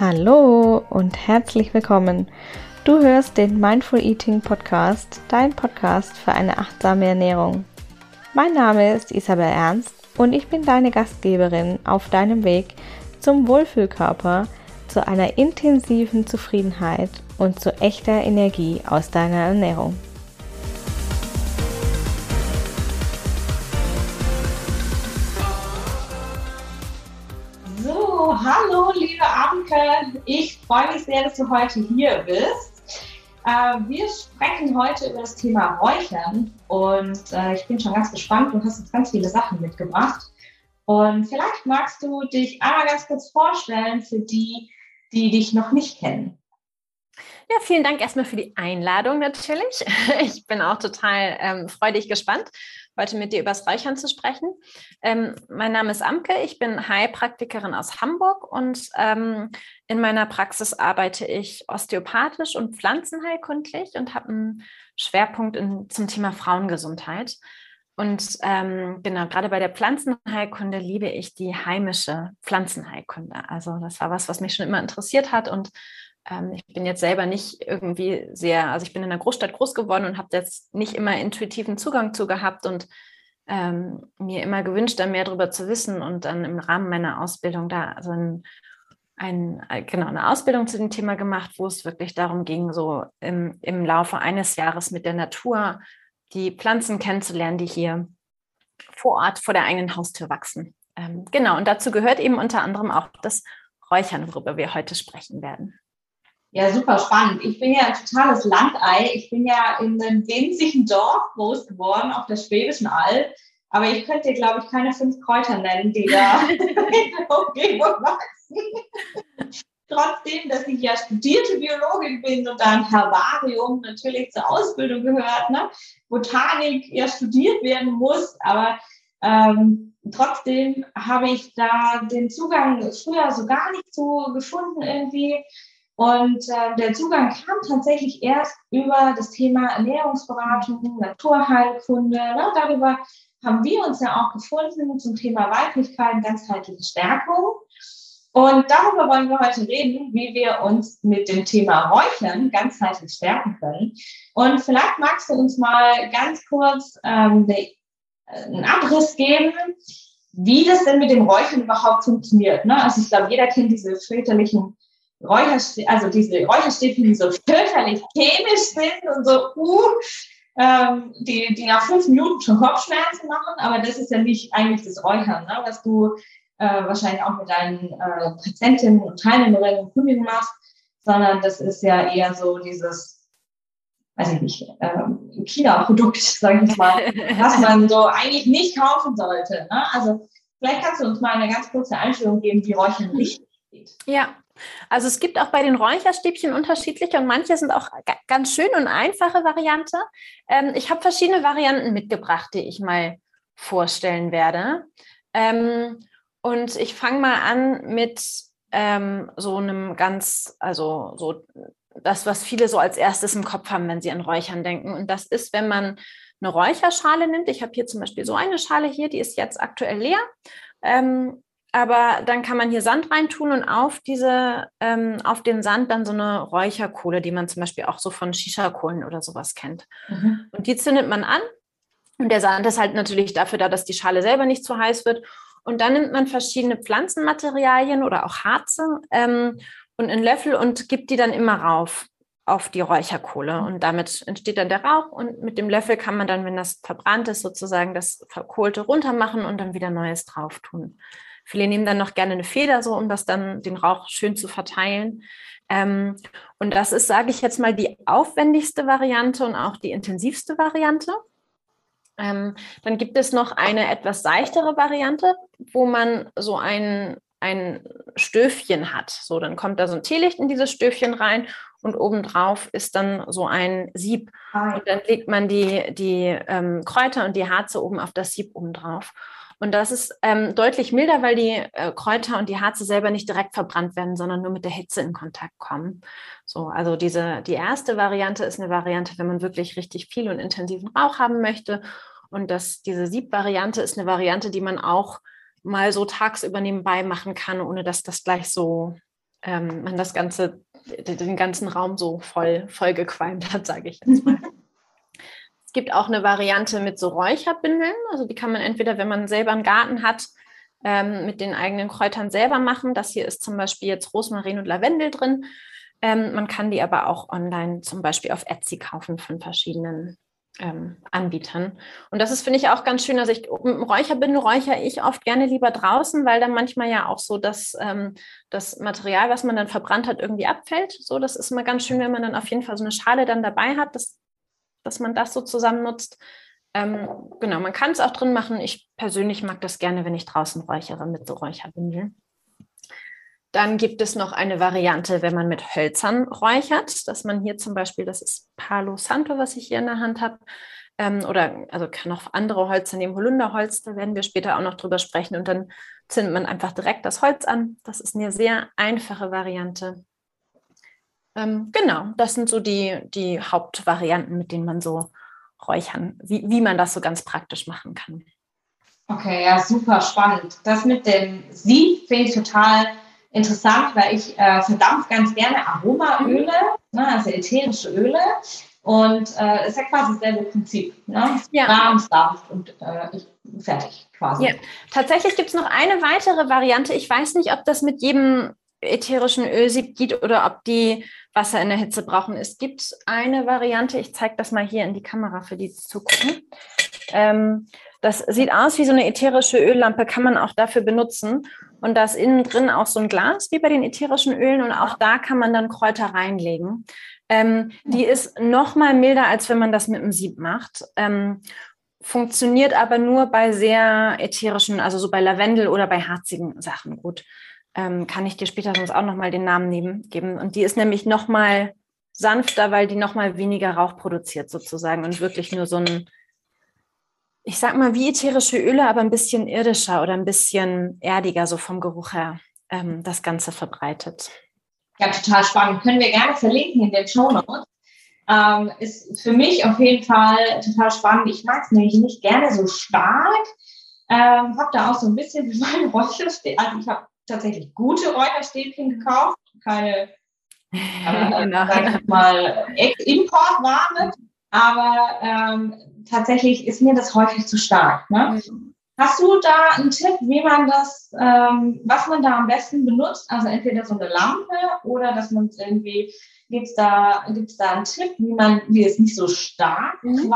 Hallo und herzlich willkommen. Du hörst den Mindful Eating Podcast, dein Podcast für eine achtsame Ernährung. Mein Name ist Isabel Ernst und ich bin deine Gastgeberin auf deinem Weg zum Wohlfühlkörper, zu einer intensiven Zufriedenheit und zu echter Energie aus deiner Ernährung. Liebe Amke, ich freue mich sehr, dass du heute hier bist. Äh, wir sprechen heute über das Thema Räuchern und äh, ich bin schon ganz gespannt. Du hast uns ganz viele Sachen mitgebracht. Und vielleicht magst du dich einmal ganz kurz vorstellen für die, die dich noch nicht kennen. Ja, vielen Dank erstmal für die Einladung natürlich. Ich bin auch total ähm, freudig gespannt heute mit dir über das Räuchern zu sprechen. Ähm, mein Name ist Amke, ich bin Heilpraktikerin aus Hamburg und ähm, in meiner Praxis arbeite ich osteopathisch und pflanzenheilkundlich und habe einen Schwerpunkt in, zum Thema Frauengesundheit. Und ähm, genau, gerade bei der Pflanzenheilkunde liebe ich die heimische Pflanzenheilkunde. Also das war was, was mich schon immer interessiert hat und ich bin jetzt selber nicht irgendwie sehr, also ich bin in einer Großstadt groß geworden und habe jetzt nicht immer intuitiven Zugang zu gehabt und ähm, mir immer gewünscht, da mehr darüber zu wissen und dann im Rahmen meiner Ausbildung da also ein, ein, genau, eine Ausbildung zu dem Thema gemacht, wo es wirklich darum ging, so im, im Laufe eines Jahres mit der Natur die Pflanzen kennenzulernen, die hier vor Ort vor der eigenen Haustür wachsen. Ähm, genau, und dazu gehört eben unter anderem auch das Räuchern, worüber wir heute sprechen werden. Ja, super spannend. Ich bin ja ein totales Landei. Ich bin ja in einem winzigen Dorf groß geworden auf der Schwäbischen Alb. Aber ich könnte dir, glaube ich, keine fünf Kräuter nennen, die da in der Umgebung wachsen. Trotzdem, dass ich ja studierte Biologin bin und da ein Herbarium natürlich zur Ausbildung gehört, ne? Botanik ja studiert werden muss, aber ähm, trotzdem habe ich da den Zugang früher so gar nicht so gefunden irgendwie und äh, der Zugang kam tatsächlich erst über das Thema Ernährungsberatung, Naturheilkunde. Ne? Darüber haben wir uns ja auch gefunden zum Thema Weiblichkeit, ganzheitliche Stärkung. Und darüber wollen wir heute reden, wie wir uns mit dem Thema Räuchern ganzheitlich stärken können. Und vielleicht magst du uns mal ganz kurz ähm, äh, einen Abriss geben, wie das denn mit dem Räuchern überhaupt funktioniert. Ne? Also ich glaube, jeder kennt diese väterlichen Räucherstäbchen, also diese Räucherstäbchen, die so fürchterlich chemisch sind und so, uh, ähm, die, die nach fünf Minuten schon Kopfschmerzen machen, aber das ist ja nicht eigentlich das Räuchern, ne, was du äh, wahrscheinlich auch mit deinen äh, Patientinnen und Teilnehmerinnen und Kunden machst, sondern das ist ja eher so dieses, weiß ich nicht, ähm, China-Produkt, sage ich mal, was man so eigentlich nicht kaufen sollte. Ne? Also vielleicht kannst du uns mal eine ganz kurze Einstellung geben, wie Räuchern richtig geht. Ja, also es gibt auch bei den Räucherstäbchen unterschiedliche und manche sind auch ganz schön und einfache Variante. Ähm, ich habe verschiedene Varianten mitgebracht, die ich mal vorstellen werde. Ähm, und ich fange mal an mit ähm, so einem ganz, also so das, was viele so als erstes im Kopf haben, wenn sie an Räuchern denken. Und das ist, wenn man eine Räucherschale nimmt. Ich habe hier zum Beispiel so eine Schale hier, die ist jetzt aktuell leer. Ähm, aber dann kann man hier Sand reintun und auf diese, ähm, auf den Sand dann so eine Räucherkohle, die man zum Beispiel auch so von Shisha-Kohlen oder sowas kennt. Mhm. Und die zündet man an. Und der Sand ist halt natürlich dafür da, dass die Schale selber nicht zu heiß wird. Und dann nimmt man verschiedene Pflanzenmaterialien oder auch Harze ähm, und einen Löffel und gibt die dann immer rauf auf die Räucherkohle. Und damit entsteht dann der Rauch. Und mit dem Löffel kann man dann, wenn das verbrannt ist, sozusagen das Verkohlte runter machen und dann wieder Neues drauf tun. Viele nehmen dann noch gerne eine Feder, so um das dann den Rauch schön zu verteilen. Ähm, und das ist, sage ich jetzt mal, die aufwendigste Variante und auch die intensivste Variante. Ähm, dann gibt es noch eine etwas seichtere Variante, wo man so ein, ein Stöfchen hat. So, dann kommt da so ein Teelicht in dieses Stöfchen rein und obendrauf ist dann so ein Sieb. Und dann legt man die, die ähm, Kräuter und die Harze oben auf das Sieb obendrauf. Und das ist ähm, deutlich milder, weil die äh, Kräuter und die Harze selber nicht direkt verbrannt werden, sondern nur mit der Hitze in Kontakt kommen. So, also diese, die erste Variante ist eine Variante, wenn man wirklich richtig viel und intensiven Rauch haben möchte. Und das, diese Sieb-Variante ist eine Variante, die man auch mal so tagsüber nebenbei machen kann, ohne dass das gleich so ähm, man das Ganze, den ganzen Raum so voll, voll gequalmt hat, sage ich jetzt mal. es gibt auch eine Variante mit so Räucherbindeln. Also die kann man entweder, wenn man selber einen Garten hat, ähm, mit den eigenen Kräutern selber machen. Das hier ist zum Beispiel jetzt Rosmarin und Lavendel drin. Ähm, man kann die aber auch online zum Beispiel auf Etsy kaufen von verschiedenen ähm, Anbietern. Und das ist, finde ich, auch ganz schön. Also ich Räucherbinde räuchere ich oft gerne lieber draußen, weil dann manchmal ja auch so das, ähm, das Material, was man dann verbrannt hat, irgendwie abfällt. So, das ist immer ganz schön, wenn man dann auf jeden Fall so eine Schale dann dabei hat, dass, dass man das so zusammen nutzt. Ähm, genau, man kann es auch drin machen. Ich persönlich mag das gerne, wenn ich draußen räuchere mit so Räucherbindeln. Dann gibt es noch eine Variante, wenn man mit Hölzern räuchert, dass man hier zum Beispiel, das ist Palo Santo, was ich hier in der Hand habe, ähm, oder also kann auch andere Holzer nehmen, Holunderholz, da werden wir später auch noch drüber sprechen. Und dann zündet man einfach direkt das Holz an. Das ist eine sehr einfache Variante. Ähm, genau, das sind so die, die Hauptvarianten, mit denen man so räuchern, wie, wie man das so ganz praktisch machen kann. Okay, ja, super spannend. Das mit dem Sieb finde ich total interessant, weil ich äh, verdampfe ganz gerne Aromaöle, ne, also ätherische Öle. Und äh, ist ja quasi dasselbe Prinzip. Ne? Ja. Rahmensdampf und äh, fertig quasi. Ja. Tatsächlich gibt es noch eine weitere Variante. Ich weiß nicht, ob das mit jedem ätherischen Ölsieb geht oder ob die Wasser in der Hitze brauchen. Es gibt eine Variante, ich zeige das mal hier in die Kamera für die zugucken. Ähm, das sieht aus wie so eine ätherische Öllampe, kann man auch dafür benutzen. Und da ist innen drin auch so ein Glas wie bei den ätherischen Ölen und auch da kann man dann Kräuter reinlegen. Ähm, die ist noch mal milder, als wenn man das mit einem Sieb macht. Ähm, funktioniert aber nur bei sehr ätherischen, also so bei Lavendel oder bei harzigen Sachen gut. Ähm, kann ich dir später sonst auch noch mal den Namen nehmen, geben. Und die ist nämlich noch mal sanfter, weil die noch mal weniger Rauch produziert sozusagen und wirklich nur so ein ich sag mal, wie ätherische Öle, aber ein bisschen irdischer oder ein bisschen erdiger, so vom Geruch her, ähm, das Ganze verbreitet. Ja, total spannend. Können wir gerne verlinken in den Show Notes. Ähm, ist für mich auf jeden Fall total spannend. Ich mag es nämlich nicht gerne so stark. Ähm, habe da auch so ein bisschen wie meine Räucherstäbchen, also ich habe tatsächlich gute Räucherstäbchen gekauft, keine, äh, genau. sag ich mal, Importware. Aber ähm, tatsächlich ist mir das häufig zu stark. Ne? Mhm. Hast du da einen Tipp, wie man das, ähm, was man da am besten benutzt? Also entweder so eine Lampe oder dass man es irgendwie, gibt es da, gibt's da einen Tipp, wie man, wie es nicht so stark mhm.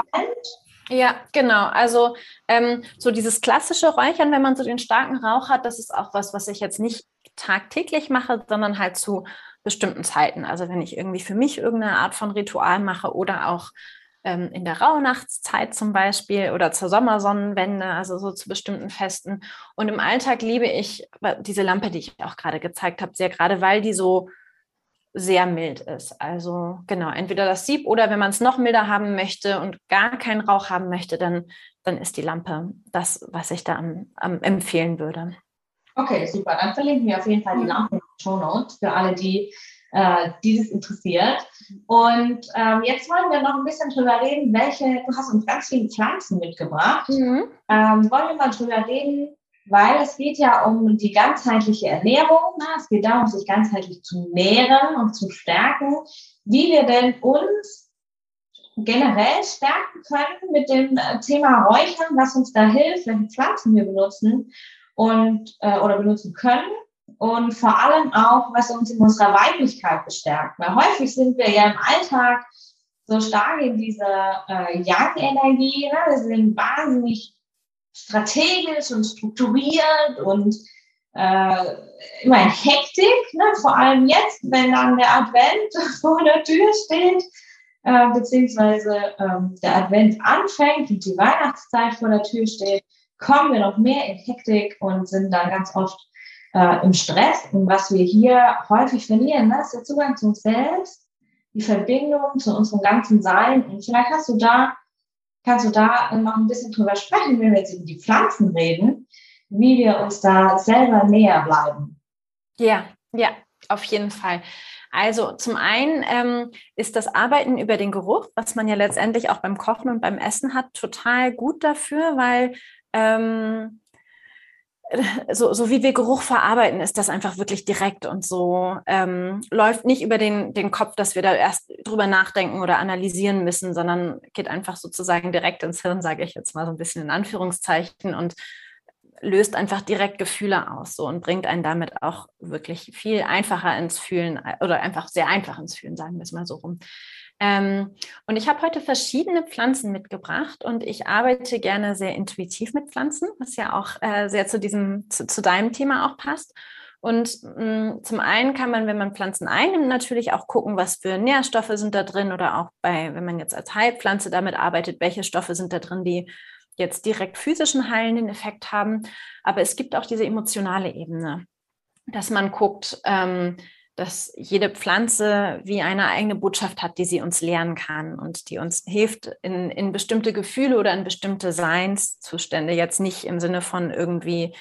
Ja, genau. Also ähm, so dieses klassische Räuchern, wenn man so den starken Rauch hat, das ist auch was, was ich jetzt nicht tagtäglich mache, sondern halt zu bestimmten Zeiten. Also wenn ich irgendwie für mich irgendeine Art von Ritual mache oder auch ähm, in der Rauhnachtszeit zum Beispiel oder zur Sommersonnenwende, also so zu bestimmten Festen. Und im Alltag liebe ich diese Lampe, die ich auch gerade gezeigt habe, sehr gerade, weil die so sehr mild ist. Also genau, entweder das Sieb oder wenn man es noch milder haben möchte und gar keinen Rauch haben möchte, dann, dann ist die Lampe das, was ich da am, am empfehlen würde. Okay, super. Dann verlinken wir auf jeden Fall die Lampe in den Show Notes für alle, die äh, dieses interessiert. Und ähm, jetzt wollen wir noch ein bisschen drüber reden, welche, du hast uns ganz viele Pflanzen mitgebracht. Mhm. Ähm, wollen wir mal drüber reden, weil es geht ja um die ganzheitliche Ernährung. Ne? Es geht darum, sich ganzheitlich zu nähren und zu stärken, wie wir denn uns generell stärken können mit dem äh, Thema Räuchern, was uns da hilft, welche Pflanzen wir benutzen und äh, oder benutzen können und vor allem auch, was uns in unserer Weiblichkeit bestärkt. Weil häufig sind wir ja im Alltag so stark in dieser äh, Yang-Energie. Ne? Wir sind wahnsinnig strategisch und strukturiert und äh, immer in Hektik. Ne? Vor allem jetzt, wenn dann der Advent vor der Tür steht, äh, beziehungsweise ähm, der Advent anfängt und die Weihnachtszeit vor der Tür steht, kommen wir noch mehr in Hektik und sind dann ganz oft äh, im Stress. Und was wir hier häufig verlieren, das ist der Zugang zu uns selbst, die Verbindung zu unserem ganzen Sein. Und vielleicht hast du da, kannst du da noch ein bisschen drüber sprechen, wenn wir jetzt über die Pflanzen reden, wie wir uns da selber näher bleiben. Ja, ja, auf jeden Fall. Also zum einen ähm, ist das Arbeiten über den Geruch, was man ja letztendlich auch beim Kochen und beim Essen hat, total gut dafür, weil ähm, so, so wie wir Geruch verarbeiten, ist das einfach wirklich direkt und so ähm, läuft nicht über den, den Kopf, dass wir da erst drüber nachdenken oder analysieren müssen, sondern geht einfach sozusagen direkt ins Hirn, sage ich jetzt mal so ein bisschen in Anführungszeichen und löst einfach direkt Gefühle aus so und bringt einen damit auch wirklich viel einfacher ins Fühlen oder einfach sehr einfach ins Fühlen, sagen wir es mal so rum. Ähm, und ich habe heute verschiedene Pflanzen mitgebracht und ich arbeite gerne sehr intuitiv mit Pflanzen, was ja auch äh, sehr zu diesem, zu, zu, deinem Thema auch passt. Und mh, mm, zum einen kann man, wenn man Pflanzen einnimmt, natürlich auch gucken, was für Nährstoffe sind da drin oder auch bei, wenn man jetzt als Heilpflanze damit arbeitet, welche Stoffe sind da drin, die jetzt direkt physischen heilenden Effekt haben. Aber es gibt auch diese emotionale Ebene, dass man guckt, ähm, dass jede Pflanze wie eine eigene Botschaft hat, die sie uns lernen kann und die uns hilft, in, in bestimmte Gefühle oder in bestimmte Seinszustände, jetzt nicht im Sinne von irgendwie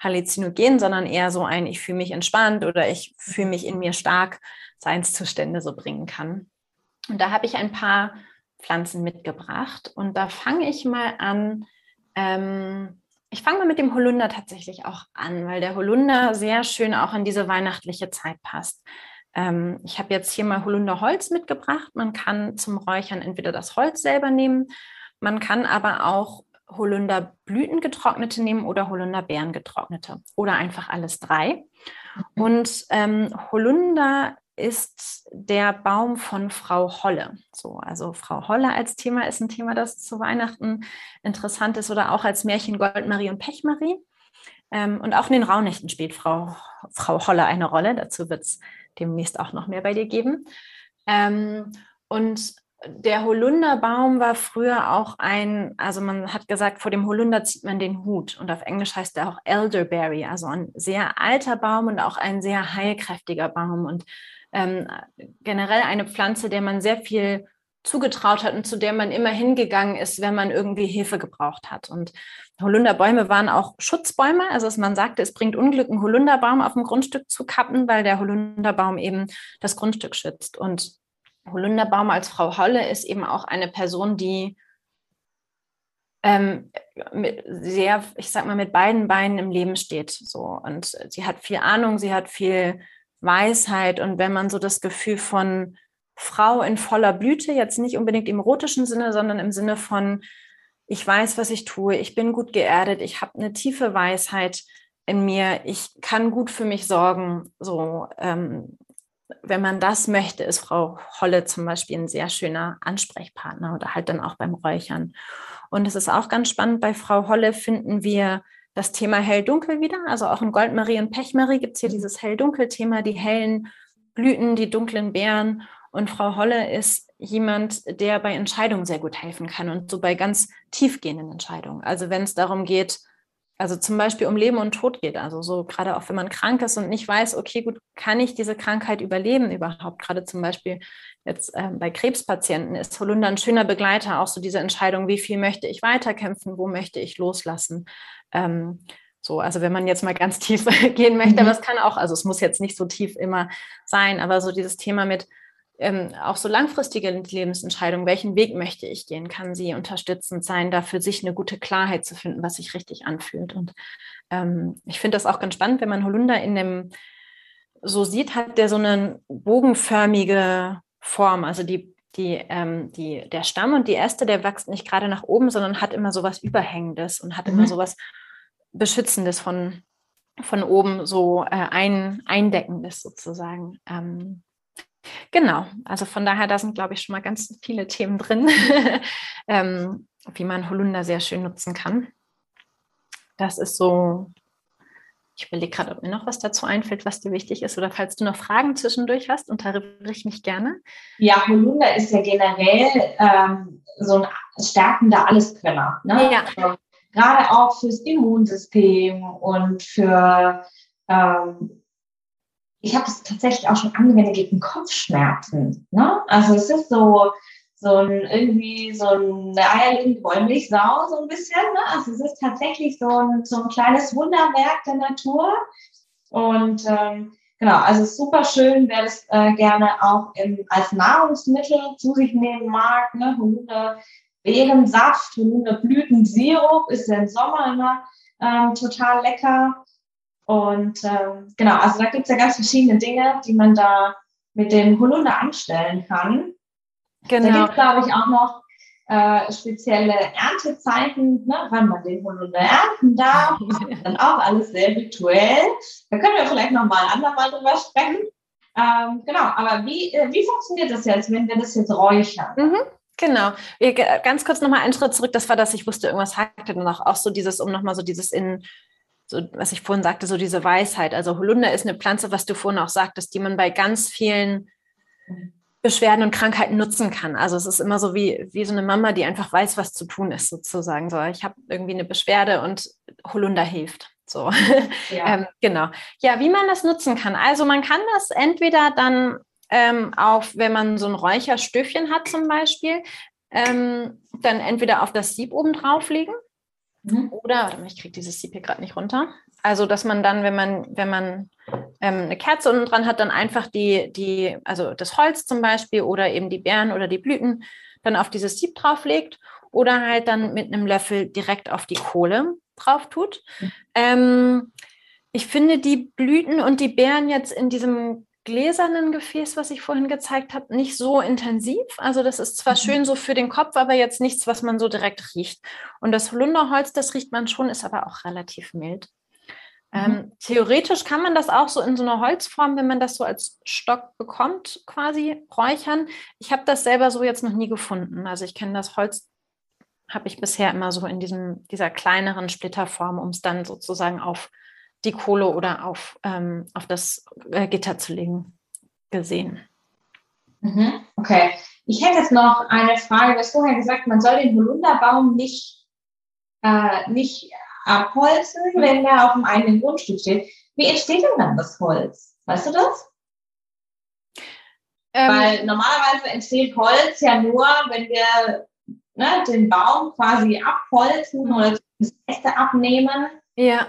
Halluzinogen, sondern eher so ein, ich fühle mich entspannt oder ich fühle mich in mir stark, Seinszustände so bringen kann. Und da habe ich ein paar Pflanzen mitgebracht und da fange ich mal an, ähm, ich fange mal mit dem Holunder tatsächlich auch an, weil der Holunder sehr schön auch in diese weihnachtliche Zeit passt. Ähm, ich habe jetzt hier mal Holunderholz mitgebracht. Man kann zum Räuchern entweder das Holz selber nehmen, man kann aber auch Holunderblüten getrocknete nehmen oder Holunderbeeren getrocknete oder einfach alles drei. Mhm. Und ähm, Holunder ist der Baum von Frau Holle. So, also Frau Holle als Thema ist ein Thema, das zu Weihnachten interessant ist oder auch als Märchen Goldmarie und Pechmarie. Ähm, und auch in den Rauhnächten spielt Frau, Frau Holle eine Rolle. Dazu wird es demnächst auch noch mehr bei dir geben. Ähm, und der Holunderbaum war früher auch ein, also man hat gesagt, vor dem Holunder zieht man den Hut. Und auf Englisch heißt er auch Elderberry, also ein sehr alter Baum und auch ein sehr heilkräftiger Baum. Und ähm, generell eine Pflanze, der man sehr viel zugetraut hat und zu der man immer hingegangen ist, wenn man irgendwie Hilfe gebraucht hat. Und Holunderbäume waren auch Schutzbäume. Also man sagte, es bringt Unglück, einen Holunderbaum auf dem Grundstück zu kappen, weil der Holunderbaum eben das Grundstück schützt. Und Holunderbaum als Frau Holle ist eben auch eine Person, die ähm, sehr, ich sag mal, mit beiden Beinen im Leben steht. So. Und sie hat viel Ahnung, sie hat viel Weisheit und wenn man so das Gefühl von Frau in voller Blüte, jetzt nicht unbedingt im erotischen Sinne, sondern im Sinne von, ich weiß, was ich tue, ich bin gut geerdet, ich habe eine tiefe Weisheit in mir, ich kann gut für mich sorgen. So, ähm, wenn man das möchte, ist Frau Holle zum Beispiel ein sehr schöner Ansprechpartner oder halt dann auch beim Räuchern. Und es ist auch ganz spannend, bei Frau Holle finden wir das Thema Hell-Dunkel wieder. Also auch in Goldmarie und Pechmarie gibt es hier dieses Hell-Dunkel-Thema, die hellen Blüten, die dunklen Beeren. Und Frau Holle ist jemand, der bei Entscheidungen sehr gut helfen kann und so bei ganz tiefgehenden Entscheidungen. Also wenn es darum geht, also zum Beispiel um Leben und Tod geht, also so gerade auch wenn man krank ist und nicht weiß, okay, gut, kann ich diese Krankheit überleben überhaupt? Gerade zum Beispiel jetzt äh, bei Krebspatienten ist Holunder ein schöner Begleiter, auch so diese Entscheidung, wie viel möchte ich weiterkämpfen, wo möchte ich loslassen. Ähm, so, also wenn man jetzt mal ganz tief gehen möchte, mhm. aber es kann auch, also es muss jetzt nicht so tief immer sein, aber so dieses Thema mit ähm, auch so langfristige Lebensentscheidungen, welchen Weg möchte ich gehen, kann sie unterstützend sein, da für sich eine gute Klarheit zu finden, was sich richtig anfühlt. Und ähm, ich finde das auch ganz spannend, wenn man Holunder in dem so sieht, hat der so eine bogenförmige Form. Also die, die, ähm, die, der Stamm und die Äste, der wächst nicht gerade nach oben, sondern hat immer so was Überhängendes und hat mhm. immer so was Beschützendes von, von oben, so äh, ein, Eindeckendes sozusagen. Ähm, genau, also von daher, da sind, glaube ich, schon mal ganz viele Themen drin, ähm, wie man Holunder sehr schön nutzen kann. Das ist so, ich überlege gerade, ob mir noch was dazu einfällt, was dir wichtig ist oder falls du noch Fragen zwischendurch hast, unterrichte ich mich gerne. Ja, Holunder ist ja generell ähm, so ein stärkender Alleskönner. Ne? Ja. Gerade auch fürs Immunsystem und für, ähm, ich habe es tatsächlich auch schon angewendet gegen Kopfschmerzen. Ne? Also es ist so, so ein irgendwie so ein eierlegende Wollmilchsau so ein bisschen. Ne? Also es ist tatsächlich so ein, so ein kleines Wunderwerk der Natur. Und ähm, genau, also super schön, wer das äh, gerne auch im, als Nahrungsmittel zu sich nehmen mag. Ne? Hunde Beerensaft, Blütensirup ist ja im Sommer immer ähm, total lecker. Und ähm, genau, also da gibt es ja ganz verschiedene Dinge, die man da mit dem Holunder anstellen kann. Genau. Da gibt es, glaube ich, auch noch äh, spezielle Erntezeiten, ne, wann man den Holunder ernten darf. dann auch alles sehr virtuell. Da können wir vielleicht nochmal ein andermal drüber sprechen. Ähm, genau, aber wie, äh, wie funktioniert das jetzt, wenn wir das jetzt räuchern? Mhm. Genau. Ganz kurz nochmal einen Schritt zurück. Das war das, ich wusste, irgendwas hakte noch. Auch so dieses, um nochmal so dieses in, so, was ich vorhin sagte, so diese Weisheit. Also Holunder ist eine Pflanze, was du vorhin auch sagtest, die man bei ganz vielen Beschwerden und Krankheiten nutzen kann. Also es ist immer so wie, wie so eine Mama, die einfach weiß, was zu tun ist, sozusagen. So, ich habe irgendwie eine Beschwerde und Holunder hilft. So, ja. ähm, genau. Ja, wie man das nutzen kann. Also man kann das entweder dann ähm, auf, wenn man so ein Räucherstöfchen hat zum Beispiel, ähm, dann entweder auf das Sieb oben drauflegen mhm. oder, ich kriege dieses Sieb hier gerade nicht runter. Also, dass man dann, wenn man, wenn man ähm, eine Kerze unten dran hat, dann einfach die, die, also das Holz zum Beispiel oder eben die Beeren oder die Blüten dann auf dieses Sieb drauflegt oder halt dann mit einem Löffel direkt auf die Kohle drauf tut. Mhm. Ähm, ich finde die Blüten und die Beeren jetzt in diesem gläsernen Gefäß, was ich vorhin gezeigt habe, nicht so intensiv. Also das ist zwar mhm. schön so für den Kopf, aber jetzt nichts, was man so direkt riecht. Und das Holunderholz, das riecht man schon, ist aber auch relativ mild. Mhm. Ähm, theoretisch kann man das auch so in so einer Holzform, wenn man das so als Stock bekommt, quasi räuchern. Ich habe das selber so jetzt noch nie gefunden. Also ich kenne das Holz habe ich bisher immer so in diesem, dieser kleineren Splitterform, um es dann sozusagen auf die Kohle oder auf, ähm, auf das äh, Gitter zu legen, gesehen. Mhm, okay. Ich hätte jetzt noch eine Frage. Du hast vorher gesagt, man soll den Holunderbaum nicht, äh, nicht abholzen, wenn der auf dem eigenen Grundstück steht. Wie entsteht denn dann das Holz? Weißt du das? Ähm, Weil normalerweise entsteht Holz ja nur, wenn wir ne, den Baum quasi abholzen oder Äste abnehmen. Ja.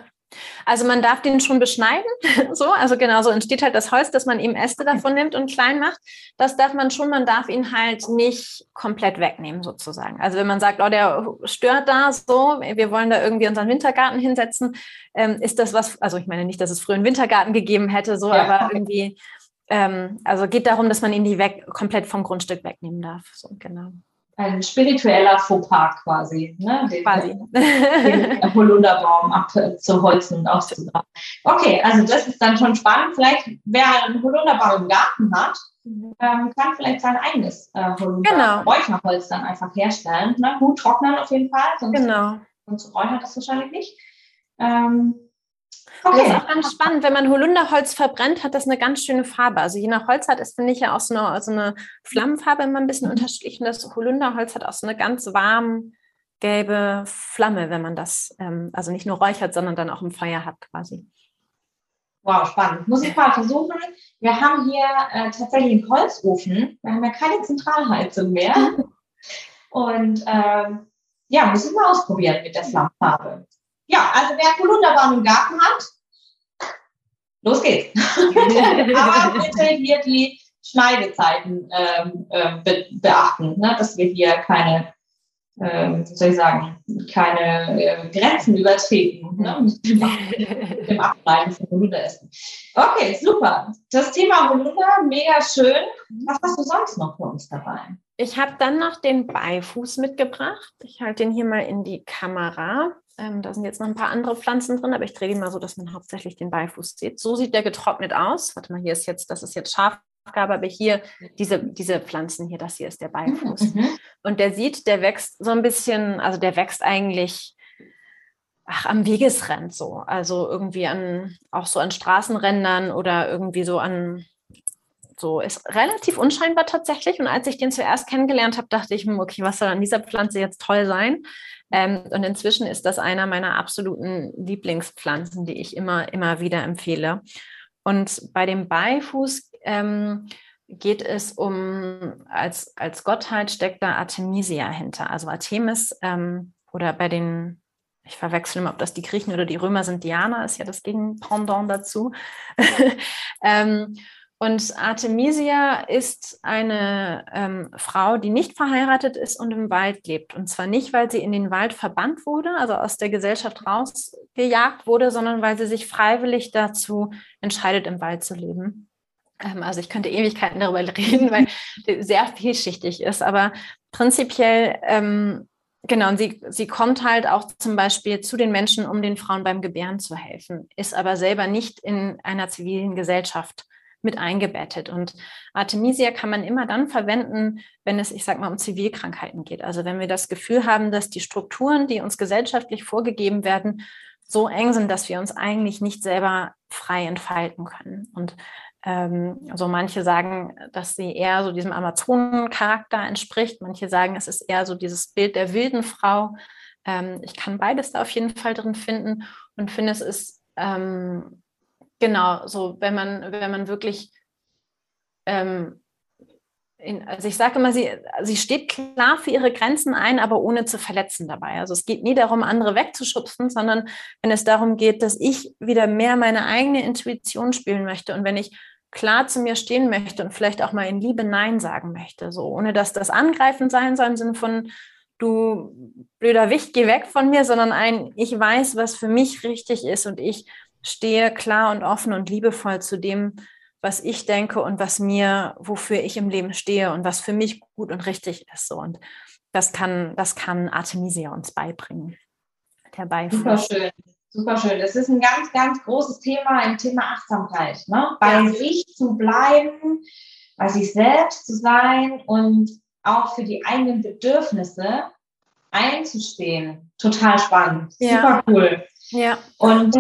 Also man darf den schon beschneiden, so, also genau so entsteht halt das Holz, dass man eben Äste davon nimmt und klein macht. Das darf man schon, man darf ihn halt nicht komplett wegnehmen sozusagen. Also wenn man sagt, oh, der stört da so, wir wollen da irgendwie unseren Wintergarten hinsetzen, ähm, ist das was, also ich meine nicht, dass es früher einen Wintergarten gegeben hätte, so, ja. aber irgendwie, ähm, also geht darum, dass man ihn die weg, komplett vom Grundstück wegnehmen darf, so, genau ein spiritueller Fauxpas quasi, ne? den, quasi. den Holunderbaum abzuholzen und auszugraben. Okay, also das ist dann schon spannend. Vielleicht, wer einen Holunderbaum im Garten hat, mhm. ähm, kann vielleicht sein eigenes äh, Holunder genau. dann einfach herstellen. Ne? Gut trocknen auf jeden Fall, sonst, genau. sonst räuchert das wahrscheinlich nicht. Ähm, Okay. Das ist auch ganz spannend, wenn man Holunderholz verbrennt, hat das eine ganz schöne Farbe. Also je nach Holzart ist, finde ich, ja auch so eine, so eine Flammenfarbe immer ein bisschen mhm. unterschiedlich. Und das Holunderholz hat auch so eine ganz warm gelbe Flamme, wenn man das, ähm, also nicht nur räuchert, sondern dann auch im Feuer hat quasi. Wow, spannend. Muss ich mal versuchen. Wir haben hier äh, tatsächlich einen Holzofen. Wir haben ja keine Zentralheizung mehr. Und ähm, ja, muss ich mal ausprobieren mit der Flammenfarbe. Ja, also wer Holunderbaum im Garten hat, los geht's. Aber bitte hier die Schneidezeiten ähm, äh, be beachten, ne? dass wir hier keine, ähm, soll ich sagen, keine äh, Grenzen übertreten ne? mit dem Ableiten von Holunderessen. Okay, super. Das Thema Holunder, mega schön. Was hast du sonst noch für uns dabei? Ich habe dann noch den Beifuß mitgebracht. Ich halte den hier mal in die Kamera. Ähm, da sind jetzt noch ein paar andere Pflanzen drin, aber ich drehe den mal so, dass man hauptsächlich den Beifuß sieht. So sieht der getrocknet aus. Warte mal, hier ist jetzt, das ist jetzt Schafgabe, aber hier diese, diese Pflanzen hier, das hier ist der Beifuß. Mhm. Und der sieht, der wächst so ein bisschen, also der wächst eigentlich ach, am Wegesrand so. Also irgendwie an, auch so an Straßenrändern oder irgendwie so an, so ist relativ unscheinbar tatsächlich. Und als ich den zuerst kennengelernt habe, dachte ich, hm, okay, was soll an dieser Pflanze jetzt toll sein? Ähm, und inzwischen ist das einer meiner absoluten Lieblingspflanzen, die ich immer, immer wieder empfehle. Und bei dem Beifuß ähm, geht es um, als, als Gottheit steckt da Artemisia hinter. Also Artemis ähm, oder bei den, ich verwechsel immer, ob das die Griechen oder die Römer sind, Diana ist ja das Gegenpendant dazu. ähm, Und Artemisia ist eine ähm, Frau, die nicht verheiratet ist und im Wald lebt. Und zwar nicht, weil sie in den Wald verbannt wurde, also aus der Gesellschaft rausgejagt wurde, sondern weil sie sich freiwillig dazu entscheidet, im Wald zu leben. Ähm, also ich könnte Ewigkeiten darüber reden, weil sehr vielschichtig ist. Aber prinzipiell ähm, Genau, und sie, sie kommt halt auch zum Beispiel zu den Menschen, um den Frauen beim Gebären zu helfen, ist aber selber nicht in einer zivilen Gesellschaft mit eingebettet. Und Artemisia kann man immer dann verwenden, wenn es, ich sag mal, um Zivilkrankheiten geht. Also wenn wir das Gefühl haben, dass die Strukturen, die uns gesellschaftlich vorgegeben werden, so eng sind, dass wir uns eigentlich nicht selber frei entfalten können. Und ähm, also manche sagen, dass sie eher so diesem Amazonencharakter entspricht. Manche sagen, es ist eher so dieses Bild der wilden Frau. Ähm, ich kann beides da auf jeden Fall drin finden und finde, es ist ähm, genau so, wenn man, wenn man wirklich ähm, in, also ich sage immer, sie, sie steht klar für ihre Grenzen ein, aber ohne zu verletzen dabei. Also es geht nie darum, andere wegzuschubsen, sondern wenn es darum geht, dass ich wieder mehr meine eigene Intuition spielen möchte und wenn ich klar zu mir stehen möchte und vielleicht auch mal in Liebe Nein sagen möchte, so ohne dass das angreifend sein soll im Sinne von du blöder Wicht, geh weg von mir, sondern ein ich weiß, was für mich richtig ist und ich stehe klar und offen und liebevoll zu dem, was ich denke und was mir, wofür ich im Leben stehe und was für mich gut und richtig ist. So. Und das kann, das kann Artemisia uns beibringen. Der. Super schön. Super schön. Das ist ein ganz, ganz großes Thema im Thema Achtsamkeit. Ne? Bei ja. sich zu bleiben, bei sich selbst zu sein und auch für die eigenen Bedürfnisse einzustehen. Total spannend. Ja. Super cool. Ja. Und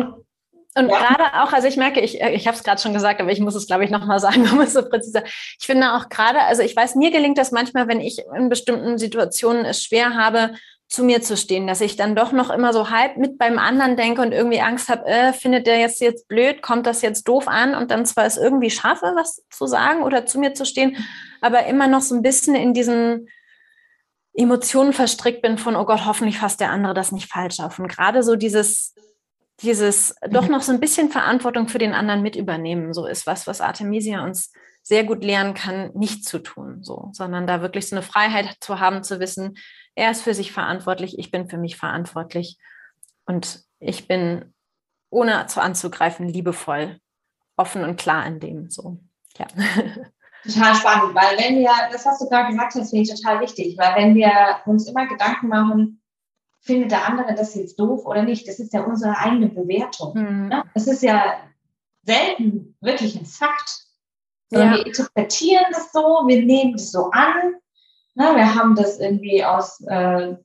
und ja. gerade auch, also ich merke, ich, ich habe es gerade schon gesagt, aber ich muss es, glaube ich, nochmal sagen, um es so präziser. Ich finde auch gerade, also ich weiß, mir gelingt das manchmal, wenn ich in bestimmten Situationen es schwer habe, zu mir zu stehen, dass ich dann doch noch immer so halb mit beim anderen denke und irgendwie Angst habe, äh, findet der jetzt jetzt blöd, kommt das jetzt doof an und dann zwar es irgendwie schaffe, was zu sagen oder zu mir zu stehen, aber immer noch so ein bisschen in diesen Emotionen verstrickt bin von, oh Gott, hoffentlich fasst der andere das nicht falsch auf. Und gerade so dieses, dieses doch noch so ein bisschen Verantwortung für den anderen mit übernehmen, so ist was, was Artemisia uns sehr gut lernen kann, nicht zu tun, so, sondern da wirklich so eine Freiheit zu haben, zu wissen, er ist für sich verantwortlich, ich bin für mich verantwortlich und ich bin, ohne zu anzugreifen, liebevoll, offen und klar in dem. So, ja. Total spannend, weil wenn wir, das hast du gerade gesagt, das finde ich total wichtig, weil wenn wir uns immer Gedanken machen, findet der andere das jetzt doof oder nicht, das ist ja unsere eigene Bewertung. Mhm. Ne? Das ist ja selten wirklich ein Fakt. Ja. Wir interpretieren das so, wir nehmen das so an na, wir haben das irgendwie aus, äh,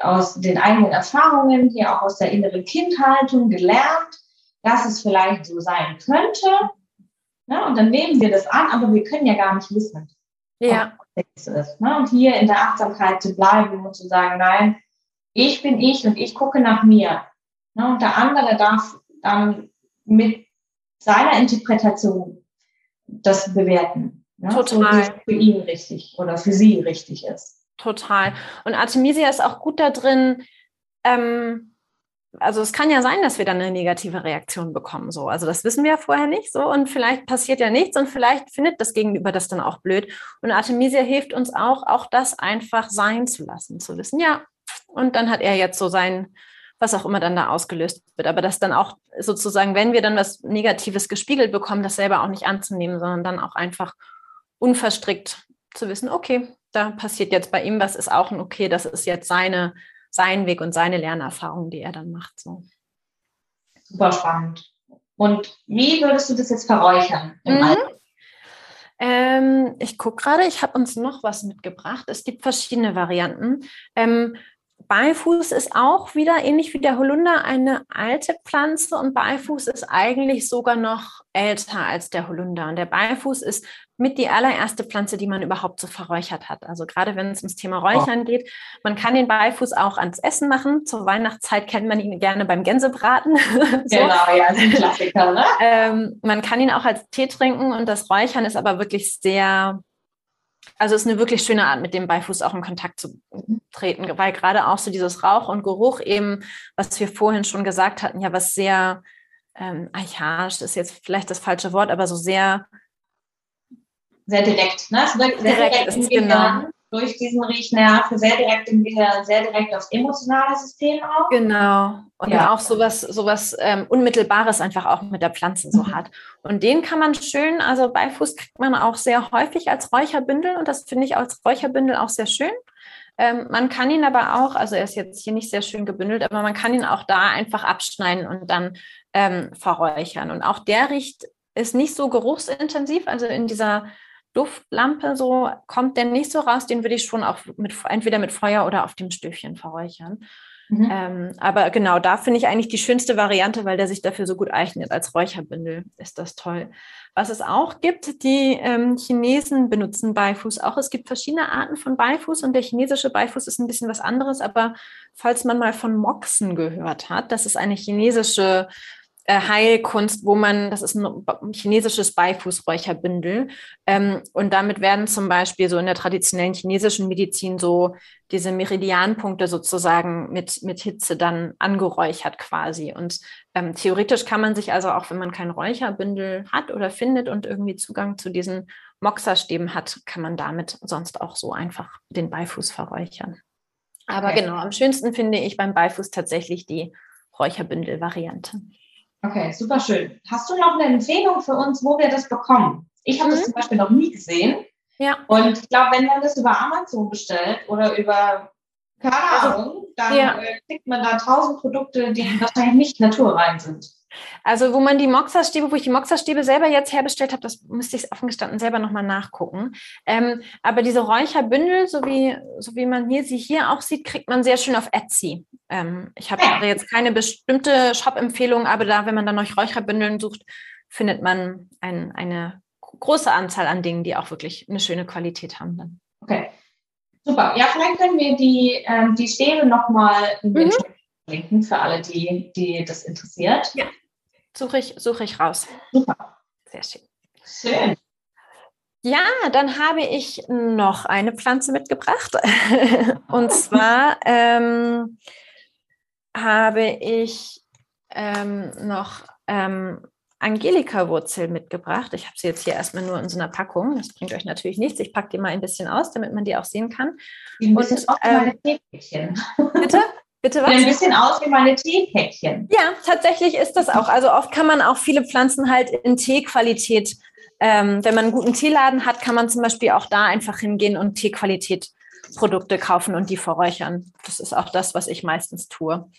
aus den eigenen Erfahrungen, hier auch aus der inneren Kindhaltung gelernt, dass es vielleicht so sein könnte. Na, und dann nehmen wir das an, aber wir können ja gar nicht wissen, ja. es ist. Ne? Und hier in der Achtsamkeit zu bleiben und zu sagen, nein, ich bin ich und ich gucke nach mir. Ne? Und der andere darf dann mit seiner Interpretation das bewerten. Ja, Total. So, für ihn richtig oder für sie richtig ist. Total. Und Artemisia ist auch gut da drin, ähm, also es kann ja sein, dass wir dann eine negative Reaktion bekommen. So. Also das wissen wir ja vorher nicht so. Und vielleicht passiert ja nichts und vielleicht findet das Gegenüber das dann auch blöd. Und Artemisia hilft uns auch, auch das einfach sein zu lassen, zu wissen, ja. Und dann hat er jetzt so sein, was auch immer dann da ausgelöst wird. Aber das dann auch sozusagen, wenn wir dann was Negatives gespiegelt bekommen, das selber auch nicht anzunehmen, sondern dann auch einfach unverstrickt zu wissen, okay, da passiert jetzt bei ihm was, ist auch ein okay, das ist jetzt seine, sein Weg und seine Lernerfahrung, die er dann macht. So. Super spannend. Und wie würdest du das jetzt verräuchern im mhm. Ähm, ich gucke gerade, ich habe uns noch was mitgebracht. Es gibt verschiedene Varianten. Ähm, Beifuß ist auch wieder ähnlich wie der Holunder eine alte Pflanze und Beifuß ist eigentlich sogar noch älter als der Holunder. Und der Beifuß ist mit die allererste Pflanze, die man überhaupt so verräuchert hat. Also gerade wenn es ums Thema Räuchern oh. geht, man kann den Beifuß auch ans Essen machen. Zur Weihnachtszeit kennt man ihn gerne beim Gänsebraten. so. Genau, ja, ist ein Klassiker. Ne? Ähm, man kann ihn auch als Tee trinken und das Räuchern ist aber wirklich sehr also ist eine wirklich schöne Art, mit dem Beifuß auch in Kontakt zu treten, weil gerade auch so dieses Rauch und Geruch eben, was wir vorhin schon gesagt hatten, ja, was sehr ähm, archaisch ist jetzt vielleicht das falsche Wort, aber so sehr sehr direkt. Ne? Es sehr direkt, direkt Gehirn. Genau durch diesen Riechnerv sehr direkt im Gehirn, sehr direkt aufs emotionale System auch. Genau. Und ja. auch sowas, sowas ähm, Unmittelbares einfach auch mit der Pflanze so mhm. hat. Und den kann man schön, also Beifuß kriegt man auch sehr häufig als Räucherbündel und das finde ich als Räucherbündel auch sehr schön. Ähm, man kann ihn aber auch, also er ist jetzt hier nicht sehr schön gebündelt, aber man kann ihn auch da einfach abschneiden und dann ähm, verräuchern. Und auch der riecht, ist nicht so geruchsintensiv, also in dieser Duftlampe so kommt der nicht so raus, den würde ich schon auch mit, entweder mit Feuer oder auf dem Stöfchen verräuchern. Mhm. Ähm, aber genau, da finde ich eigentlich die schönste Variante, weil der sich dafür so gut eignet. Als Räucherbündel ist das toll. Was es auch gibt, die ähm, Chinesen benutzen Beifuß auch. Es gibt verschiedene Arten von Beifuß und der chinesische Beifuß ist ein bisschen was anderes. Aber falls man mal von Moxen gehört hat, das ist eine chinesische Heilkunst, wo man, das ist ein chinesisches Beifußräucherbündel. Ähm, und damit werden zum Beispiel so in der traditionellen chinesischen Medizin so diese Meridianpunkte sozusagen mit, mit Hitze dann angeräuchert quasi. Und ähm, theoretisch kann man sich also auch, wenn man kein Räucherbündel hat oder findet und irgendwie Zugang zu diesen Moxerstäben hat, kann man damit sonst auch so einfach den Beifuß verräuchern. Aber okay. genau, am schönsten finde ich beim Beifuß tatsächlich die Räucherbündel-Variante. Okay, super schön. Hast du noch eine Empfehlung für uns, wo wir das bekommen? Ich habe mhm. das zum Beispiel noch nie gesehen. Ja. Und ich glaube, wenn man das über Amazon bestellt oder über, keine also, Ahnung, dann ja. Äh, kriegt man da tausend Produkte, die wahrscheinlich nicht naturrein sind. Also wo man die Moxerstäbe, wo ich die Moxerstäbe selber jetzt herbestellt habe, das müsste ich offen gestanden selber nochmal nachgucken. Ähm, aber diese Räucherbündel, so wie, so wie man hier sie hier auch sieht, kriegt man sehr schön auf Etsy. Ähm, ich habe ja. jetzt keine bestimmte Shop-Empfehlung, aber da, wenn man dann noch Räucherbündeln sucht, findet man ein, eine große Anzahl an Dingen, die auch wirklich eine schöne Qualität haben. Dann. Okay, super. Ja, vielleicht können wir die, ähm, die Stäbe nochmal mhm. linken für alle, die, die das interessiert. Ja. Suche ich, suche ich raus. Super. Sehr schön. Schön. Ja, dann habe ich noch eine Pflanze mitgebracht. Und zwar ähm, habe ich ähm, noch ähm, Angelika-Wurzel mitgebracht. Ich habe sie jetzt hier erstmal nur in so einer Packung. Das bringt euch natürlich nichts. Ich packe die mal ein bisschen aus, damit man die auch sehen kann. Ein bisschen Und, ähm. Bitte? Bitte was? Sieht ein bisschen aus wie meine Teepäckchen. Ja, tatsächlich ist das auch. Also oft kann man auch viele Pflanzen halt in Teequalität, ähm, wenn man einen guten Teeladen hat, kann man zum Beispiel auch da einfach hingehen und Teequalität Produkte kaufen und die verräuchern. Das ist auch das, was ich meistens tue.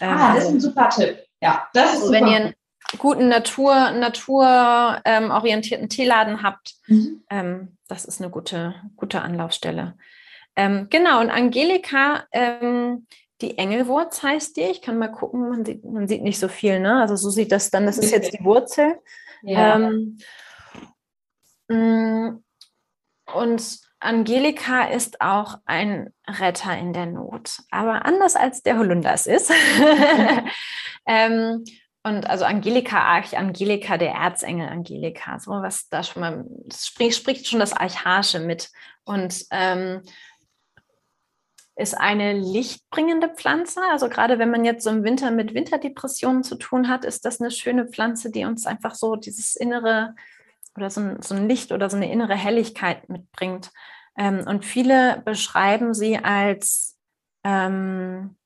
Ähm, ah, das ist ein super Tipp. Ja, das ist also, Wenn ihr einen guten Natur, naturorientierten ähm, Teeladen habt, mhm. ähm, das ist eine gute, gute Anlaufstelle. Ähm, genau, und Angelika ähm, die Engelwurz heißt die. Ich kann mal gucken, man sieht, man sieht nicht so viel, ne? Also so sieht das dann, das ist jetzt die Wurzel. Ja. Ähm, mm, und Angelika ist auch ein Retter in der Not, aber anders als der Holunder es ist. ähm, und also Angelika, Arch Angelika, der Erzengel Angelika, so was da schon mal, das spricht, spricht schon das Archaische mit. Und ähm, ist eine lichtbringende Pflanze. Also gerade wenn man jetzt so im Winter mit Winterdepressionen zu tun hat, ist das eine schöne Pflanze, die uns einfach so dieses innere oder so ein, so ein Licht oder so eine innere Helligkeit mitbringt. Ähm, und viele beschreiben sie als ähm,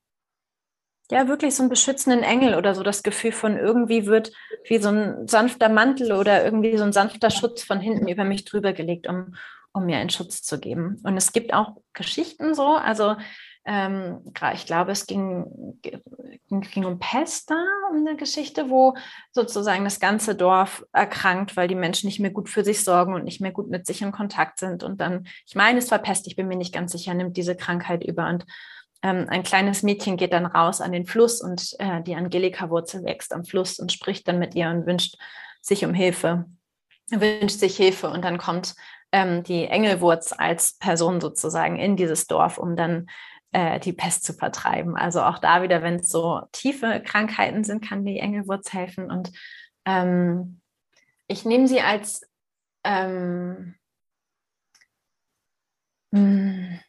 ja wirklich so einen beschützenden Engel oder so das Gefühl von irgendwie wird wie so ein sanfter Mantel oder irgendwie so ein sanfter Schutz von hinten über mich drüber gelegt, um, um mir einen Schutz zu geben. Und es gibt auch Geschichten so, also ähm, ich glaube, es ging, ging um Pester, um eine Geschichte, wo sozusagen das ganze Dorf erkrankt, weil die Menschen nicht mehr gut für sich sorgen und nicht mehr gut mit sich in Kontakt sind. Und dann, ich meine, es war Pest, ich bin mir nicht ganz sicher, nimmt diese Krankheit über. Und ähm, ein kleines Mädchen geht dann raus an den Fluss und äh, die Angelika-Wurzel wächst am Fluss und spricht dann mit ihr und wünscht sich um Hilfe, wünscht sich Hilfe. Und dann kommt ähm, die Engelwurz als Person sozusagen in dieses Dorf, um dann äh, die Pest zu vertreiben. Also auch da wieder, wenn es so tiefe Krankheiten sind, kann die Engelwurz helfen. Und ähm, ich nehme sie als, ähm, hm,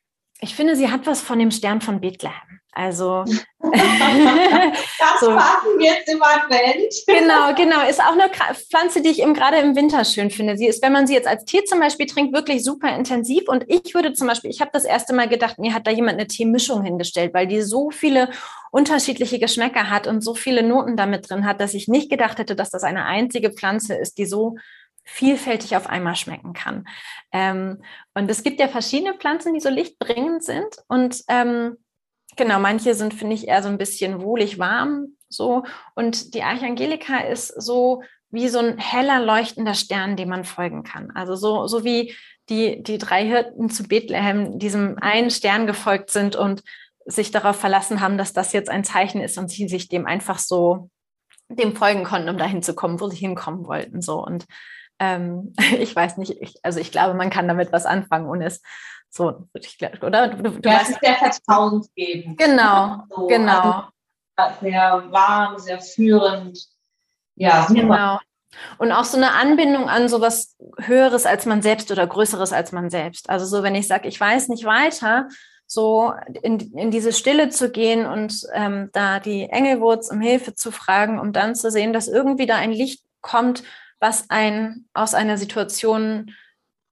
ich finde, sie hat was von dem Stern von Bethlehem. Also das so. machen wir jetzt im Advent. genau, genau. Ist auch eine Pflanze, die ich eben gerade im Winter schön finde. Sie ist, wenn man sie jetzt als Tee zum Beispiel trinkt, wirklich super intensiv. Und ich würde zum Beispiel, ich habe das erste Mal gedacht, mir hat da jemand eine Teemischung hingestellt, weil die so viele unterschiedliche Geschmäcker hat und so viele Noten damit drin hat, dass ich nicht gedacht hätte, dass das eine einzige Pflanze ist, die so vielfältig auf einmal schmecken kann. Ähm, und es gibt ja verschiedene Pflanzen, die so lichtbringend sind. Und ähm, genau, manche sind, finde ich, eher so ein bisschen wohlig warm. So. Und die Archangelika ist so wie so ein heller leuchtender Stern, dem man folgen kann. Also so, so wie die, die drei Hirten zu Bethlehem diesem einen Stern gefolgt sind und sich darauf verlassen haben, dass das jetzt ein Zeichen ist und sie sich dem einfach so dem folgen konnten, um dahin zu kommen, wo sie hinkommen wollten. So. Und ähm, ich weiß nicht, ich, also ich glaube, man kann damit was anfangen und es so, oder? Du, du ja, weißt, es ist sehr vertrauensgebend. Genau, so, genau. Also sehr warm, sehr führend. Ja, super. Genau. Und auch so eine Anbindung an so was Höheres als man selbst oder Größeres als man selbst. Also so, wenn ich sage, ich weiß nicht weiter, so in, in diese Stille zu gehen und ähm, da die Engelwurz um Hilfe zu fragen, um dann zu sehen, dass irgendwie da ein Licht kommt, was einen aus einer Situation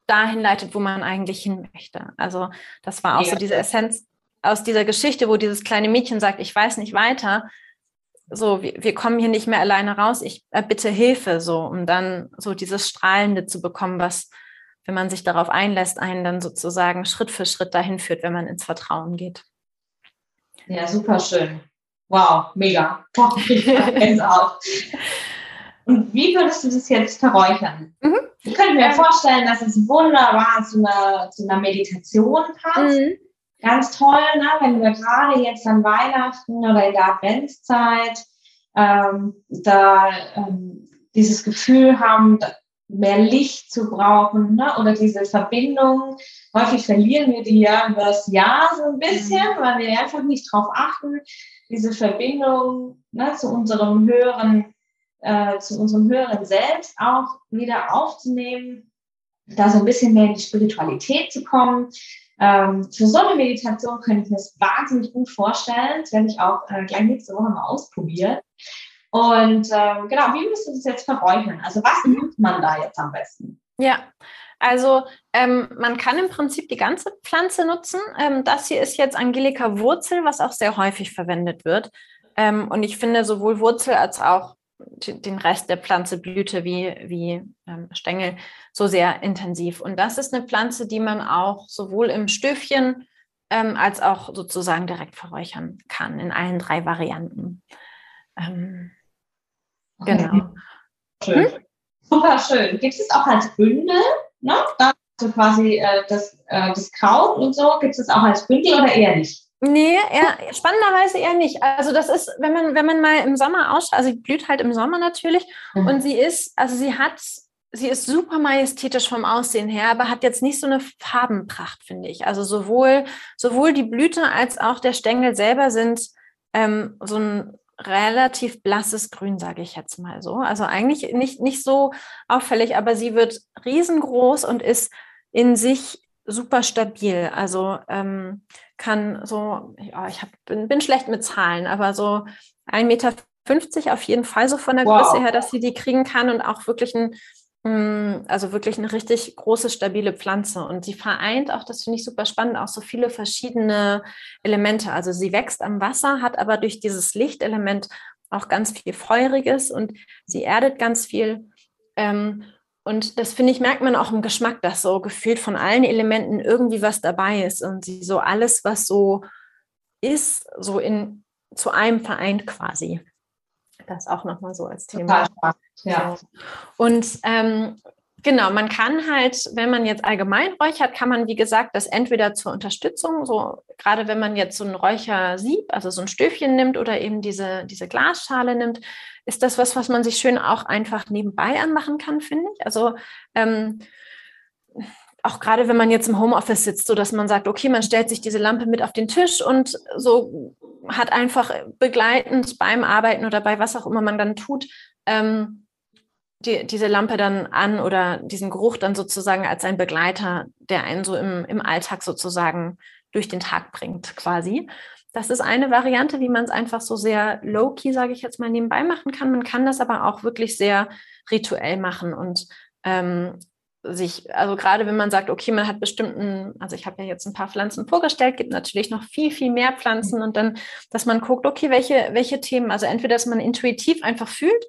dahin leitet, wo man eigentlich hin möchte. Also das war auch ja. so diese Essenz aus dieser Geschichte, wo dieses kleine Mädchen sagt, ich weiß nicht weiter. So, wir, wir kommen hier nicht mehr alleine raus. Ich bitte Hilfe, so, um dann so dieses Strahlende zu bekommen, was, wenn man sich darauf einlässt, einen dann sozusagen Schritt für Schritt dahin führt, wenn man ins Vertrauen geht. Ja, super schön. Wow, mega. Boah, ich Und wie würdest du das jetzt verräuchern? Mhm. Ich könnte mir vorstellen, dass es wunderbar zu einer, zu einer Meditation passt. Mhm. Ganz toll, ne? wenn wir gerade jetzt an Weihnachten oder in der Adventszeit ähm, da ähm, dieses Gefühl haben, mehr Licht zu brauchen ne? oder diese Verbindung. Häufig verlieren wir die ja über das Jahr so ein bisschen, mhm. weil wir einfach nicht drauf achten, diese Verbindung ne, zu unserem höheren äh, zu unserem höheren Selbst auch wieder aufzunehmen, da so ein bisschen mehr in die Spiritualität zu kommen. Ähm, für so eine Meditation könnte ich mir das wahnsinnig gut vorstellen. Das werde ich auch äh, gleich nächste Woche mal ausprobieren. Und ähm, genau, wie müsst ihr das jetzt verräuchern? Also was nimmt man da jetzt am besten? Ja, also ähm, man kann im Prinzip die ganze Pflanze nutzen. Ähm, das hier ist jetzt Angelika Wurzel, was auch sehr häufig verwendet wird. Ähm, und ich finde sowohl Wurzel als auch den Rest der Pflanze, Blüte wie, wie ähm, Stängel, so sehr intensiv. Und das ist eine Pflanze, die man auch sowohl im Stöfchen ähm, als auch sozusagen direkt verräuchern kann, in allen drei Varianten. Ähm, genau. Schön. Hm? Super schön. Gibt es auch als Bündel? Ne? Also quasi äh, das, äh, das Kraut und so, gibt es auch als Bündel oder eher nicht? Nee, eher, spannenderweise eher nicht. Also das ist, wenn man, wenn man mal im Sommer ausschaut, also sie blüht halt im Sommer natürlich mhm. und sie ist, also sie hat, sie ist super majestätisch vom Aussehen her, aber hat jetzt nicht so eine Farbenpracht, finde ich. Also sowohl, sowohl die Blüte als auch der Stängel selber sind ähm, so ein relativ blasses Grün, sage ich jetzt mal so. Also eigentlich nicht, nicht so auffällig, aber sie wird riesengroß und ist in sich super stabil. Also ähm, kann so, ja, ich hab, bin, bin schlecht mit Zahlen, aber so 1,50 Meter auf jeden Fall so von der wow. Größe her, dass sie die kriegen kann und auch wirklich ein, mm, also wirklich eine richtig große, stabile Pflanze. Und sie vereint auch, das finde ich super spannend, auch so viele verschiedene Elemente. Also sie wächst am Wasser, hat aber durch dieses Lichtelement auch ganz viel Feuriges und sie erdet ganz viel. Ähm, und das finde ich, merkt man auch im Geschmack, dass so gefühlt von allen Elementen irgendwie was dabei ist und sie so alles, was so ist, so in zu einem vereint quasi. Das auch nochmal so als Thema. Total ja. Und ähm, genau, man kann halt, wenn man jetzt allgemein räuchert, kann man, wie gesagt, das entweder zur Unterstützung, so gerade wenn man jetzt so ein Räuchersieb, also so ein Stöfchen nimmt oder eben diese, diese Glasschale nimmt, ist das was, was man sich schön auch einfach nebenbei anmachen kann, finde ich. Also ähm, auch gerade wenn man jetzt im Homeoffice sitzt, so dass man sagt, okay, man stellt sich diese Lampe mit auf den Tisch und so hat einfach begleitend beim Arbeiten oder bei was auch immer man dann tut, ähm, die, diese Lampe dann an oder diesen Geruch dann sozusagen als ein Begleiter, der einen so im, im Alltag sozusagen durch den Tag bringt, quasi. Das ist eine Variante, wie man es einfach so sehr low-key, sage ich jetzt mal, nebenbei machen kann. Man kann das aber auch wirklich sehr rituell machen und ähm, sich, also gerade wenn man sagt, okay, man hat bestimmten, also ich habe ja jetzt ein paar Pflanzen vorgestellt, gibt natürlich noch viel, viel mehr Pflanzen und dann, dass man guckt, okay, welche, welche Themen, also entweder, dass man intuitiv einfach fühlt,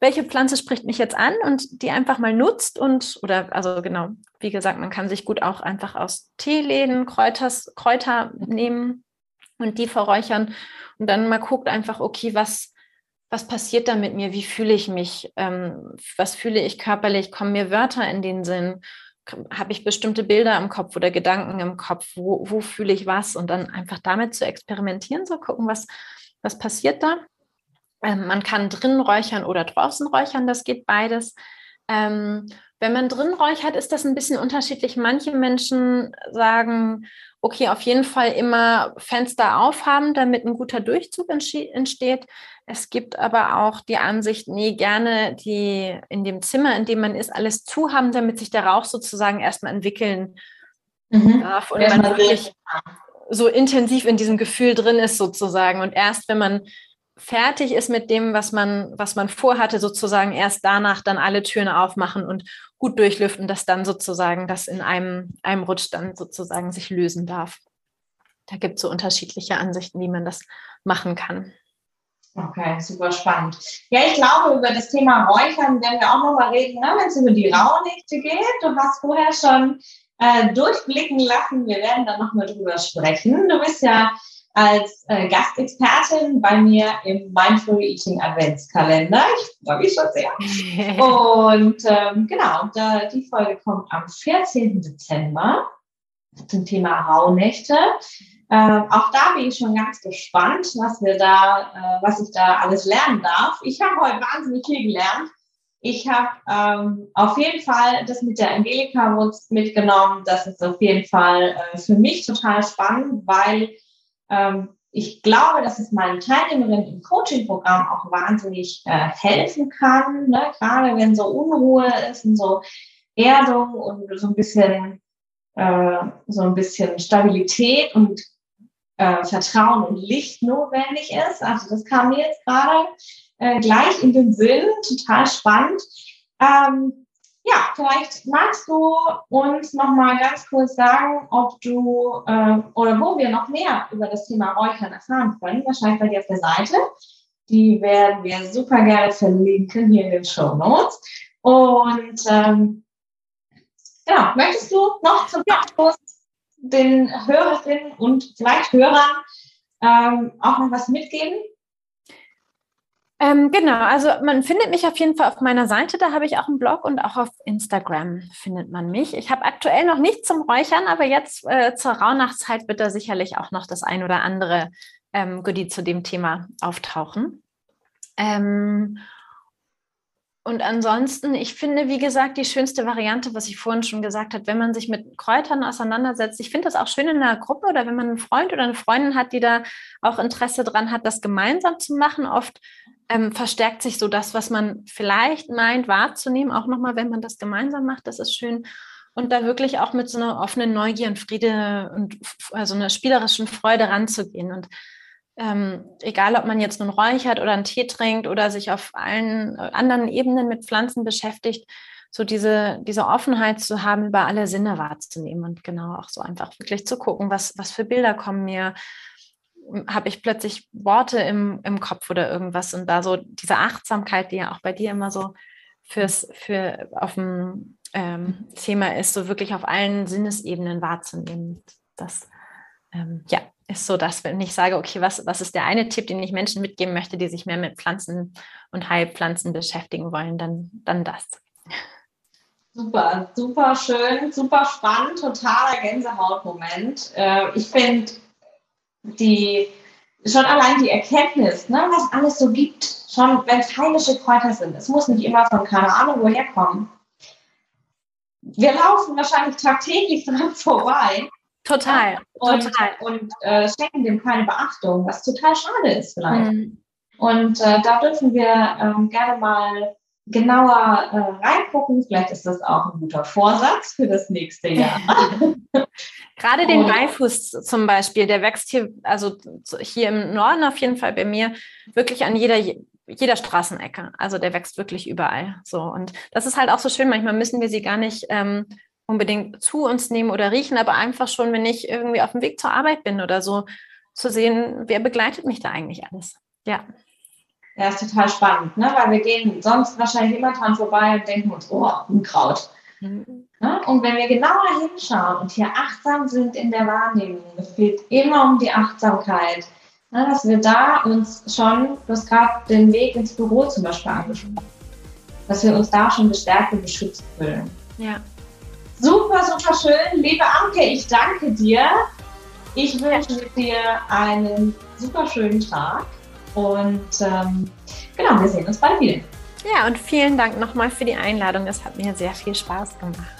welche Pflanze spricht mich jetzt an und die einfach mal nutzt und, oder, also genau, wie gesagt, man kann sich gut auch einfach aus Teeläden Kräuters, Kräuter nehmen und die verräuchern und dann mal guckt einfach, okay, was, was passiert da mit mir? Wie fühle ich mich? Ähm, was fühle ich körperlich? Kommen mir Wörter in den Sinn? Habe ich bestimmte Bilder im Kopf oder Gedanken im Kopf? Wo, wo fühle ich was? Und dann einfach damit zu experimentieren, so gucken, was, was passiert da. Ähm, man kann drinnen räuchern oder draußen räuchern, das geht beides. Ähm, wenn man drin räuchert, ist das ein bisschen unterschiedlich. Manche Menschen sagen, okay, auf jeden Fall immer Fenster aufhaben, damit ein guter Durchzug entsteht. Es gibt aber auch die Ansicht, nee, gerne die in dem Zimmer, in dem man ist, alles zu haben, damit sich der Rauch sozusagen erstmal entwickeln mhm. darf und man wirklich so intensiv in diesem Gefühl drin ist sozusagen. Und erst wenn man fertig ist mit dem, was man, was man vorhatte, sozusagen erst danach dann alle Türen aufmachen und gut durchlüften, dass dann sozusagen das in einem, einem Rutsch dann sozusagen sich lösen darf. Da gibt es so unterschiedliche Ansichten, wie man das machen kann. Okay, super spannend. Ja, ich glaube, über das Thema Räuchern werden wir auch nochmal reden, ne, wenn es über die Rauhnächte geht. Du hast vorher schon äh, durchblicken lassen. Wir werden dann nochmal drüber sprechen. Du bist ja als äh, Gastexpertin bei mir im Mindful Eating Adventskalender. Ich freue mich schon sehr. Und ähm, genau, da, die Folge kommt am 14. Dezember zum Thema Rauhnächte. Ähm, auch da bin ich schon ganz gespannt, was wir da, äh, was ich da alles lernen darf. Ich habe heute wahnsinnig viel gelernt. Ich habe ähm, auf jeden Fall das mit der Angelika mitgenommen. Das ist auf jeden Fall äh, für mich total spannend, weil ich glaube, dass es meinen Teilnehmerinnen im Coaching-Programm auch wahnsinnig äh, helfen kann, ne? gerade wenn so Unruhe ist und so Erdung und so ein bisschen äh, so ein bisschen Stabilität und äh, Vertrauen und Licht notwendig ist. Also das kam mir jetzt gerade gleich in den Sinn, total spannend. Ähm, ja, vielleicht magst du uns noch mal ganz kurz sagen, ob du äh, oder wo wir noch mehr über das Thema Räuchern erfahren können. Wahrscheinlich bei dir auf der Seite. Die werden wir super gerne verlinken hier in den Show Notes. Und ähm, genau, möchtest du noch zum Abschluss den Hörerinnen und vielleicht Hörern ähm, auch noch was mitgeben? Ähm, genau, also man findet mich auf jeden Fall auf meiner Seite, da habe ich auch einen Blog und auch auf Instagram findet man mich. Ich habe aktuell noch nichts zum Räuchern, aber jetzt äh, zur Rauhnachtszeit wird da sicherlich auch noch das ein oder andere ähm, Goodie zu dem Thema auftauchen. Ähm, und ansonsten, ich finde, wie gesagt, die schönste Variante, was ich vorhin schon gesagt habe, wenn man sich mit Kräutern auseinandersetzt. Ich finde das auch schön in einer Gruppe oder wenn man einen Freund oder eine Freundin hat, die da auch Interesse dran hat, das gemeinsam zu machen. Oft ähm, verstärkt sich so das, was man vielleicht meint wahrzunehmen, auch nochmal, wenn man das gemeinsam macht. Das ist schön. Und da wirklich auch mit so einer offenen Neugier und Friede und also einer spielerischen Freude ranzugehen. Und ähm, egal ob man jetzt nun räuchert oder einen Tee trinkt oder sich auf allen äh, anderen Ebenen mit Pflanzen beschäftigt, so diese, diese Offenheit zu haben, über alle Sinne wahrzunehmen und genau auch so einfach wirklich zu gucken, was, was für Bilder kommen mir, habe ich plötzlich Worte im, im Kopf oder irgendwas und da so diese Achtsamkeit, die ja auch bei dir immer so fürs, für auf dem ähm, Thema ist, so wirklich auf allen Sinnesebenen wahrzunehmen. Das, ähm, ja, ist so das, wenn ich sage, okay, was, was ist der eine Tipp, den ich Menschen mitgeben möchte, die sich mehr mit Pflanzen und Heilpflanzen beschäftigen wollen, dann, dann das. Super, super schön, super spannend, totaler Gänsehautmoment. Äh, ich finde die schon allein die Erkenntnis, ne, was alles so gibt, schon wenn es heimische Kräuter sind, es muss nicht immer von keine Ahnung woher kommen. Wir laufen wahrscheinlich tagtäglich dran vorbei Total, und, total. Und äh, schenken dem keine Beachtung, was total schade ist vielleicht. Mhm. Und äh, da dürfen wir ähm, gerne mal genauer äh, reingucken. Vielleicht ist das auch ein guter Vorsatz für das nächste Jahr. Gerade den Beifuß zum Beispiel, der wächst hier, also hier im Norden auf jeden Fall bei mir, wirklich an jeder, jeder Straßenecke. Also der wächst wirklich überall. So. Und das ist halt auch so schön. Manchmal müssen wir sie gar nicht ähm, unbedingt zu uns nehmen oder riechen, aber einfach schon, wenn ich irgendwie auf dem Weg zur Arbeit bin oder so, zu sehen, wer begleitet mich da eigentlich alles. Ja. Ja, ist total spannend, ne? weil wir gehen sonst wahrscheinlich immer dran vorbei und denken uns, oh, Unkraut. Mhm. Ne? Und wenn wir genauer hinschauen und hier achtsam sind in der Wahrnehmung, es geht immer um die Achtsamkeit, ne? dass wir da uns schon, du hast gerade den Weg ins Büro zum Beispiel angesprochen, dass wir uns da schon gestärkt und beschützt fühlen. Ja. Super, super schön. Liebe Anke, ich danke dir. Ich wünsche dir einen super schönen Tag und ähm, genau, wir sehen uns bald wieder. Ja, und vielen Dank nochmal für die Einladung. Es hat mir sehr viel Spaß gemacht.